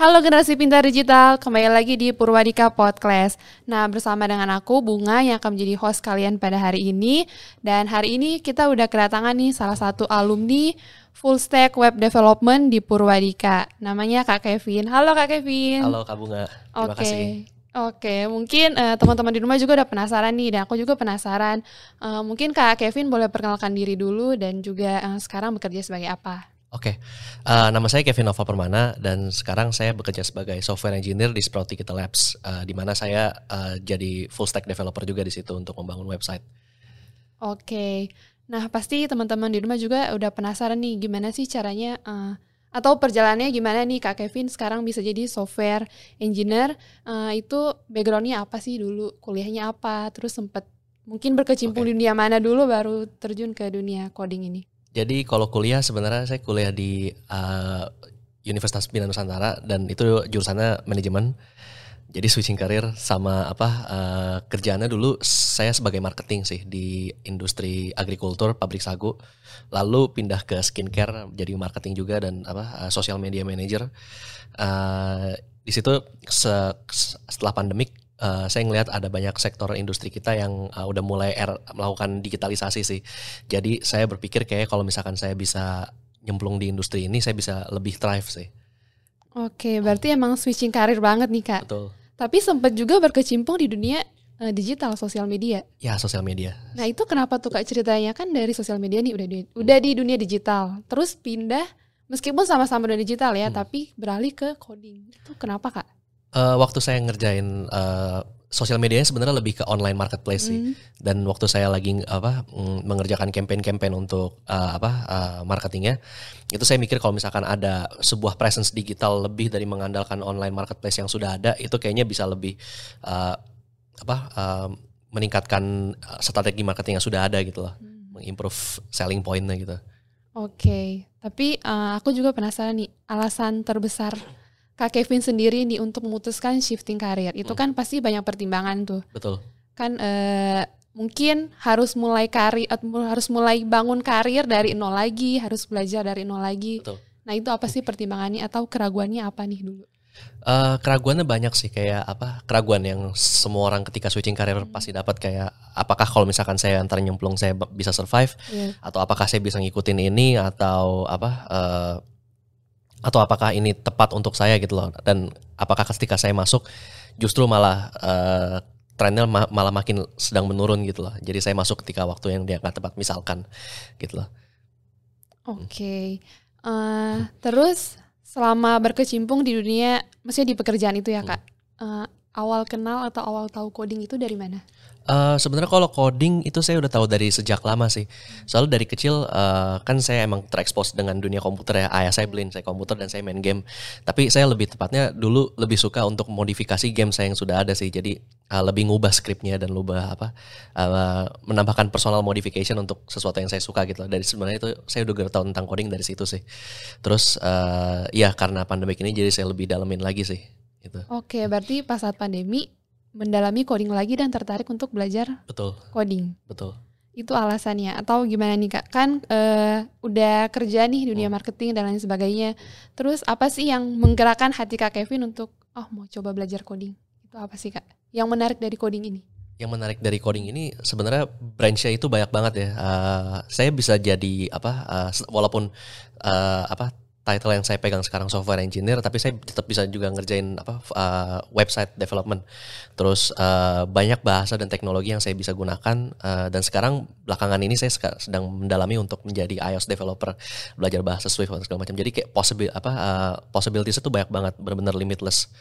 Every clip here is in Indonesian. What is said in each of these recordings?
Halo generasi pintar digital, kembali lagi di Purwadika Podcast. Nah, bersama dengan aku Bunga yang akan menjadi host kalian pada hari ini. Dan hari ini kita udah kedatangan nih salah satu alumni full stack web development di Purwadika. Namanya Kak Kevin. Halo Kak Kevin. Halo Kak Bunga. Terima Oke. kasih. Oke, mungkin eh, teman-teman di rumah juga udah penasaran nih, dan aku juga penasaran. Eh, mungkin Kak Kevin boleh perkenalkan diri dulu dan juga eh, sekarang bekerja sebagai apa? Oke, Eh, nama saya Kevin Nova Permana dan sekarang saya bekerja sebagai software engineer di Sprout Digital Labs, eh, di mana saya eh, jadi full stack developer juga di situ untuk membangun website. Oke, nah pasti teman-teman di rumah juga udah penasaran nih gimana sih caranya eh, atau perjalanannya gimana nih Kak Kevin sekarang bisa jadi software engineer eh, itu backgroundnya apa sih dulu kuliahnya apa terus sempet mungkin berkecimpung Oke. di dunia mana dulu baru terjun ke dunia coding ini. Jadi kalau kuliah sebenarnya saya kuliah di eh, Universitas Bina Nusantara dan itu jurusannya manajemen. Jadi switching karir sama apa eh, kerjaannya dulu saya sebagai marketing sih di industri agrikultur pabrik sagu. Lalu pindah ke skincare jadi marketing juga dan apa eh, social media manager. Eh, di situ se- setelah pandemik eh, saya ngelihat ada banyak sektor industri kita yang eh, udah mulai er- melakukan digitalisasi sih. Jadi saya berpikir kayak kalau misalkan saya bisa nyemplung di industri ini saya bisa lebih thrive sih. Oke, berarti emang switching karir banget nih Kak. Betul. Tapi sempet juga berkecimpung di dunia eh, digital sosial media. Ya sosial media. Nah itu kenapa tuh kak ceritanya kan dari sosial media nih udah di, udah di dunia digital, terus pindah meskipun sama-sama dunia digital ya, Hmm. tapi beralih ke coding. Itu kenapa kak? Eh, waktu saya ngerjain eh, sosial medianya sebenarnya lebih ke online marketplace sih. Hmm, Dan waktu saya lagi apa mm, mengerjakan campaign-campaign untuk eh, apa eh, marketingnya, itu saya mikir kalau misalkan ada sebuah presence digital lebih dari mengandalkan online marketplace yang sudah ada, itu kayaknya bisa lebih eh, apa eh, meningkatkan strategi marketing yang sudah ada gitu loh, hmm. mengimprove selling pointnya gitu. Oke, tapi eh, aku juga penasaran nih alasan terbesar kak Kevin sendiri nih untuk memutuskan shifting karir. Itu Hmm. kan pasti banyak pertimbangan tuh. Betul. Kan eh, mungkin harus mulai karir atau harus mulai bangun karir dari nol lagi, harus belajar dari nol lagi. Betul. Nah itu apa sih pertimbangannya atau keraguannya apa nih dulu? Eh, keraguannya banyak sih kayak apa keraguan yang semua orang ketika switching karir pasti dapat kayak apakah kalau misalkan saya antar nyemplung saya bisa survive Iya. atau apakah saya bisa ngikutin ini atau apa eh, atau apakah ini tepat untuk saya gitu loh dan apakah ketika saya masuk justru malah eh, trennya ma- malah makin sedang menurun gitu loh jadi saya masuk ketika waktu yang dia nggak tepat misalkan gitu loh Oke, Eh, terus selama berkecimpung di dunia, maksudnya di pekerjaan itu ya Hmm. kak, eh, awal kenal atau awal tahu coding itu dari mana? Eh, sebenarnya kalau coding itu saya udah tahu dari sejak lama sih. Soalnya dari kecil eh, kan saya emang terekspos dengan dunia komputer ya. Ayah saya beliin saya komputer dan saya main game. Tapi saya lebih tepatnya dulu lebih suka untuk modifikasi game saya yang sudah ada sih. Jadi eh, lebih ngubah skripnya dan ngubah apa eh, menambahkan personal modification untuk sesuatu yang saya suka gitu. Dari sebenarnya itu saya udah tahu tentang coding dari situ sih. Terus eh, ya karena pandemik ini jadi saya lebih dalemin lagi sih. Gitu. Oke, berarti pas saat pandemi mendalami coding lagi dan tertarik untuk belajar Betul, coding. betul. Itu alasannya atau gimana nih kak? Kan eh, udah kerja nih di dunia Hmm. marketing dan lain sebagainya. Terus apa sih yang menggerakkan hati kak Kevin untuk oh mau coba belajar coding? Itu apa sih kak? Yang menarik dari coding ini? yang menarik dari coding ini sebenarnya branchnya itu banyak banget ya. Eh, saya bisa jadi apa se- walaupun eh, apa title yang saya pegang sekarang software engineer, tapi saya tetap bisa juga ngerjain apa eh, website development. Terus eh, banyak bahasa dan teknologi yang saya bisa gunakan eh, dan sekarang belakangan ini saya sedang mendalami untuk menjadi iOS developer, belajar bahasa Swift dan segala macam. Jadi kayak possible apa eh, possibilities itu banyak banget, benar-benar limitless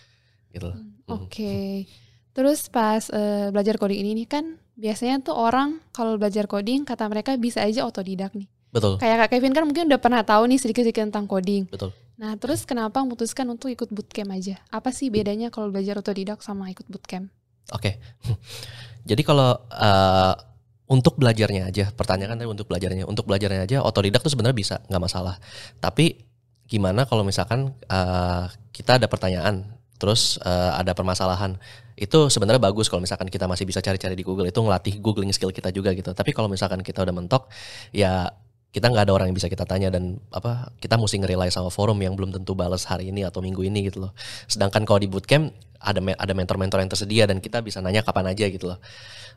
gitu. Hmm. Oke. Terus pas eh, belajar coding ini nih kan biasanya tuh orang kalau belajar coding kata mereka bisa aja otodidak nih. Betul, Kayak Kak Kevin kan mungkin udah pernah tahu nih sedikit-sedikit tentang coding. betul. Nah, terus kenapa memutuskan untuk ikut bootcamp aja? Apa sih bedanya kalau belajar otodidak sama ikut bootcamp? Oke. Jadi kalau eh, untuk belajarnya aja, pertanyaan tadi untuk belajarnya, untuk belajarnya aja otodidak tuh sebenarnya bisa, nggak masalah. Tapi gimana kalau misalkan eh, kita ada pertanyaan, terus eh, ada permasalahan, itu sebenarnya bagus kalau misalkan kita masih bisa cari-cari di Google itu ngelatih googling skill kita juga gitu. Tapi kalau misalkan kita udah mentok, ya kita nggak ada orang yang bisa kita tanya dan apa kita mesti ngerelay sama forum yang belum tentu balas hari ini atau minggu ini gitu loh. Sedangkan kalau di bootcamp ada ada mentor-mentor yang tersedia dan kita bisa nanya kapan aja gitu loh.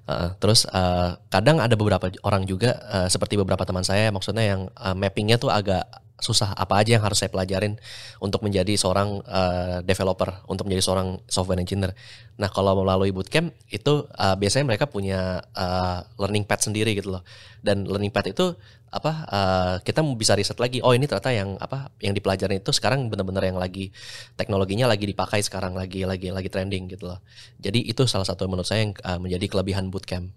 Uh, terus uh, kadang ada beberapa orang juga uh, seperti beberapa teman saya maksudnya yang uh, mappingnya tuh agak susah apa aja yang harus saya pelajarin untuk menjadi seorang uh, developer, untuk menjadi seorang software engineer. Nah kalau melalui bootcamp itu uh, biasanya mereka punya uh, learning path sendiri gitu loh. Dan learning path itu apa uh, kita bisa riset lagi. Oh ini ternyata yang apa yang dipelajarin itu sekarang benar-benar yang lagi teknologinya lagi dipakai sekarang lagi lagi lagi trending gitu loh. Jadi itu salah satu menurut saya yang uh, menjadi kelebihan bootcamp.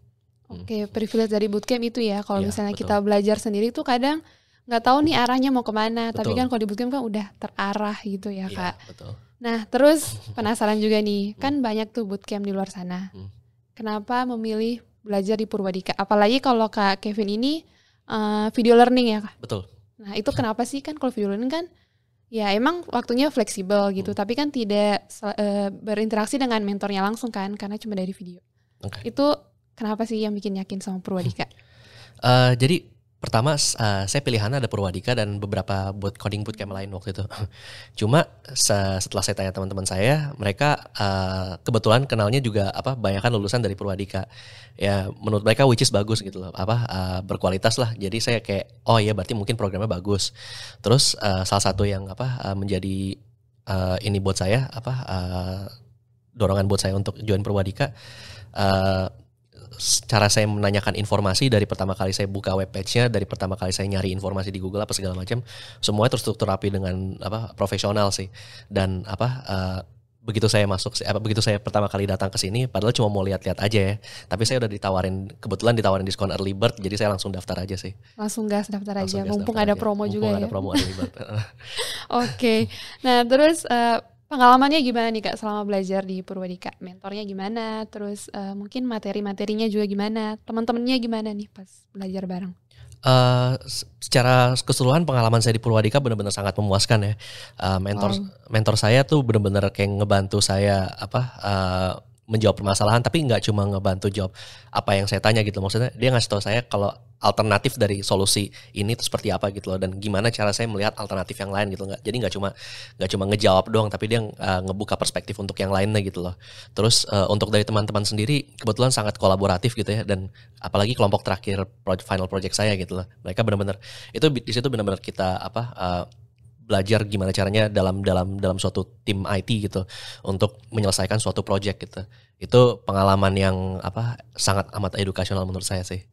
Oke, okay, privilege dari bootcamp itu ya. Kalau ya, misalnya betul. kita belajar sendiri tuh kadang nggak tahu nih arahnya mau ke mana betul. tapi kan kalau di bootcamp kan udah terarah gitu ya, ya kak betul. nah terus penasaran juga nih hmm. kan banyak tuh bootcamp di luar sana hmm. kenapa memilih belajar di Purwadika apalagi kalau kak Kevin ini uh, video learning ya kak? Betul. Nah itu kenapa sih? Kan kalau video learning kan ya emang waktunya fleksibel gitu. Hmm. tapi kan tidak uh, berinteraksi dengan mentornya langsung kan karena cuma dari video. Okay. itu kenapa sih yang bikin yakin sama Purwadika uh, jadi Pertama uh, saya pilihannya ada Purwadika dan beberapa buat coding bootcamp lain waktu itu. Cuma setelah saya tanya teman-teman saya, mereka uh, kebetulan kenalnya juga apa banyak kan lulusan dari Purwadika. Ya menurut mereka which is bagus gitu loh, apa uh, berkualitas lah. Jadi saya kayak oh iya berarti mungkin programnya bagus. Terus uh, salah satu yang apa uh, menjadi uh, ini buat saya apa uh, dorongan buat saya untuk join Purwadika uh, cara saya menanyakan informasi dari pertama kali saya buka web page-nya, dari pertama kali saya nyari informasi di Google apa segala macam, semuanya terstruktur rapi dengan apa profesional sih. Dan apa uh, begitu saya masuk apa begitu saya pertama kali datang ke sini padahal cuma mau lihat-lihat aja ya. Tapi saya udah ditawarin kebetulan ditawarin diskon early bird jadi saya langsung daftar aja sih. Langsung gas daftar langsung aja. Mumpung ada aja. promo Mumpung juga ada ya. promo early bird. Oke. okay. Nah, terus uh, Pengalamannya gimana nih Kak selama belajar di Purwadika? Mentornya gimana? Terus uh, mungkin materi-materinya juga gimana? Teman-temannya gimana nih pas belajar bareng? Uh, secara keseluruhan pengalaman saya di Purwadika benar-benar sangat memuaskan ya. Uh, mentor oh. mentor saya tuh benar-benar kayak ngebantu saya apa uh, menjawab permasalahan tapi nggak cuma ngebantu jawab apa yang saya tanya gitu. Maksudnya dia ngasih tahu saya kalau alternatif dari solusi ini itu seperti apa gitu loh dan gimana cara saya melihat alternatif yang lain gitu nggak jadi nggak cuma nggak cuma ngejawab doang tapi dia uh, ngebuka perspektif untuk yang lainnya gitu loh. Terus uh, untuk dari teman-teman sendiri kebetulan sangat kolaboratif gitu ya dan apalagi kelompok terakhir project, final project saya gitu loh. Mereka benar-benar itu di situ benar-benar kita apa uh, belajar gimana caranya dalam dalam dalam suatu tim IT gitu untuk menyelesaikan suatu project gitu. Itu pengalaman yang apa sangat amat edukasional menurut saya sih.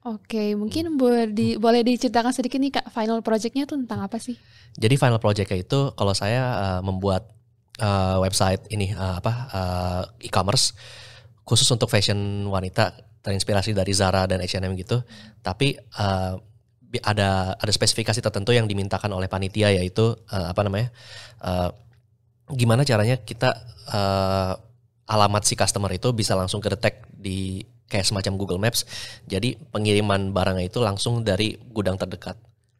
Oke, mungkin boleh di, boleh diceritakan sedikit nih Kak, final projectnya tuh tentang apa sih? Jadi final projectnya itu kalau saya uh, membuat uh, website ini uh, apa uh, e-commerce khusus untuk fashion wanita terinspirasi dari Zara dan H&M gitu. Tapi uh, ada ada spesifikasi tertentu yang dimintakan oleh panitia yaitu uh, apa namanya uh, gimana caranya kita uh, alamat si customer itu bisa langsung ke detect di kayak semacam Google Maps jadi pengiriman barangnya itu langsung dari gudang terdekat.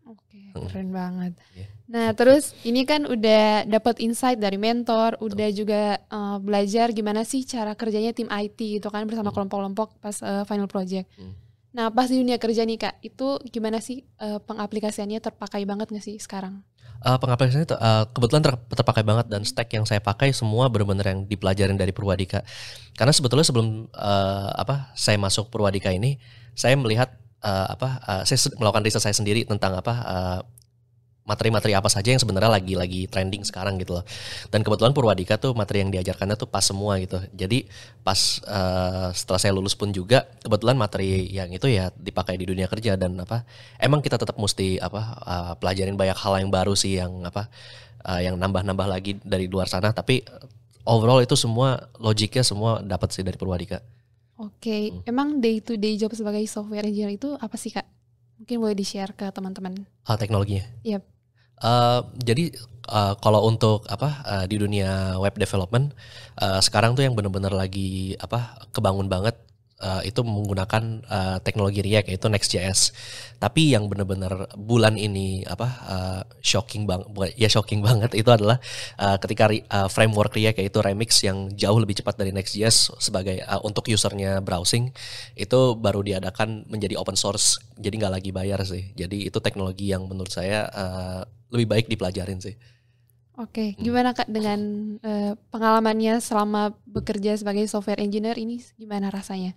Oke hmm. keren banget. Yeah. Nah terus ini kan udah dapat insight dari mentor, udah juga uh, belajar gimana sih cara kerjanya tim IT itu kan bersama hmm. kelompok-kelompok pas uh, final project. Hmm Nah, pas di dunia kerja nih Kak, itu gimana sih uh, pengaplikasiannya terpakai banget gak sih sekarang? Uh, pengaplikasiannya uh, kebetulan ter, terpakai banget dan stack yang saya pakai semua benar-benar yang dipelajarin dari Purwadika. Karena sebetulnya sebelum uh, apa saya masuk Purwadika ini, saya melihat uh, apa uh, saya melakukan riset saya sendiri tentang apa uh, materi-materi apa saja yang sebenarnya lagi lagi trending sekarang gitu loh. Dan kebetulan Purwadika tuh materi yang diajarkannya tuh pas semua gitu. Jadi pas uh, setelah saya lulus pun juga kebetulan materi yang itu ya dipakai di dunia kerja dan apa emang kita tetap mesti apa uh, pelajarin banyak hal yang baru sih yang apa uh, yang nambah-nambah lagi dari luar sana tapi overall itu semua logiknya semua dapat sih dari Purwadika. Oke, okay. hmm. emang day to day job sebagai software engineer itu apa sih kak? Mungkin boleh di-share ke teman-teman. Ah, teknologinya? Yep. Uh, jadi uh, kalau untuk apa uh, di dunia web development uh, sekarang tuh yang benar-benar lagi apa kebangun banget uh, itu menggunakan uh, teknologi React yaitu Next.js. Tapi yang benar-benar bulan ini apa uh, shocking bang, ya shocking banget itu adalah uh, ketika uh, framework React yaitu Remix yang jauh lebih cepat dari Next.js sebagai uh, untuk usernya browsing itu baru diadakan menjadi open source. Jadi nggak lagi bayar sih. Jadi itu teknologi yang menurut saya uh, lebih baik dipelajarin sih. Oke, gimana kak dengan uh, pengalamannya selama bekerja sebagai software engineer ini gimana rasanya?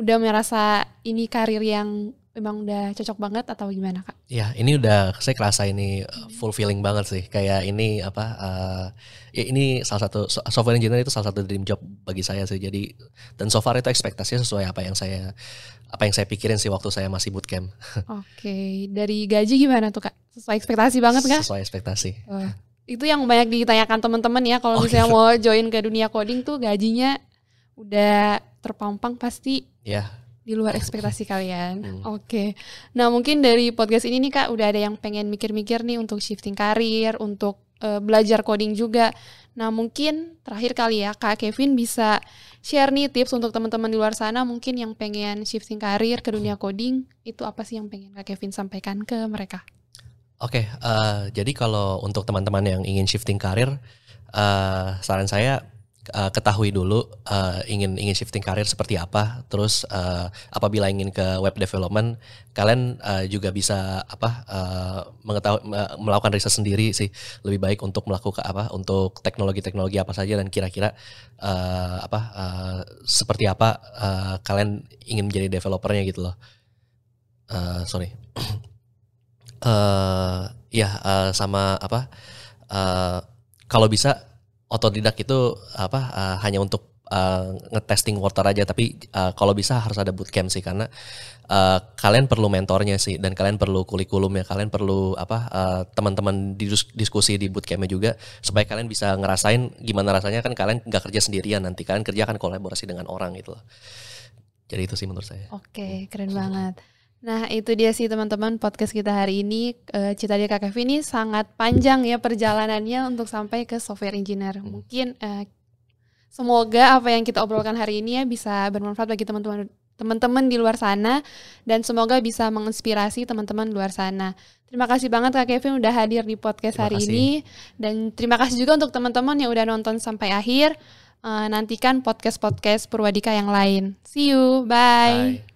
Udah merasa ini karir yang memang udah cocok banget atau gimana kak? Ya ini udah saya kerasa ini uh, fulfilling banget sih kayak ini apa uh, ya ini salah satu software engineer itu salah satu dream job bagi saya sih jadi dan so far itu ekspektasinya sesuai apa yang saya apa yang saya pikirin sih waktu saya masih bootcamp. Oke okay. dari gaji gimana tuh kak? Sesuai ekspektasi banget kak? Sesuai ekspektasi. Oh, itu yang banyak ditanyakan teman-teman ya kalau oh, misalnya gitu. mau join ke dunia coding tuh gajinya udah terpampang pasti ya di luar ekspektasi kalian. Hmm. Oke. Okay. Nah, mungkin dari podcast ini nih Kak udah ada yang pengen mikir-mikir nih untuk shifting karir, untuk uh, belajar coding juga. Nah, mungkin terakhir kali ya Kak Kevin bisa share nih tips untuk teman-teman di luar sana mungkin yang pengen shifting karir ke dunia coding, itu apa sih yang pengen Kak Kevin sampaikan ke mereka? Oke, okay, uh, eh, jadi kalau untuk teman-teman yang ingin shifting karir, uh, saran saya uh, ketahui dulu uh, ingin ingin shifting karir seperti apa. Terus uh, apabila ingin ke web development, kalian uh, juga bisa apa uh, mengetahui melakukan riset sendiri sih. Lebih baik untuk melakukan apa untuk teknologi-teknologi apa saja dan kira-kira uh, apa uh, seperti apa uh, kalian ingin menjadi developernya gitu loh. Uh, sorry. uh, ya uh, sama apa uh, kalau bisa otodidak itu apa uh, hanya untuk uh, ngetesting water aja. Tapi uh, kalau bisa harus ada bootcamp sih karena uh, kalian perlu mentornya sih dan kalian perlu kurikulum ya. Kalian perlu apa uh, teman-teman diskusi di bootcampnya juga supaya kalian bisa ngerasain gimana rasanya. Kan kalian nggak kerja sendirian nanti kalian kerja kan kolaborasi dengan orang gitu loh. Jadi itu sih menurut saya. Oke keren banget Nah itu dia sih teman-teman podcast kita hari ini uh, Cita Dia Kak ini sangat panjang ya perjalanannya untuk sampai ke software engineer. Hmm. Mungkin uh, semoga apa yang kita obrolkan hari ini ya bisa bermanfaat bagi teman-teman teman-teman di luar sana dan semoga bisa menginspirasi teman-teman luar sana. Terima kasih banget Kak Kevin udah hadir di podcast terima hari kasih. ini dan terima kasih juga untuk teman-teman yang udah nonton sampai akhir. Uh, nantikan podcast-podcast Purwadika yang lain. See you, bye. bye.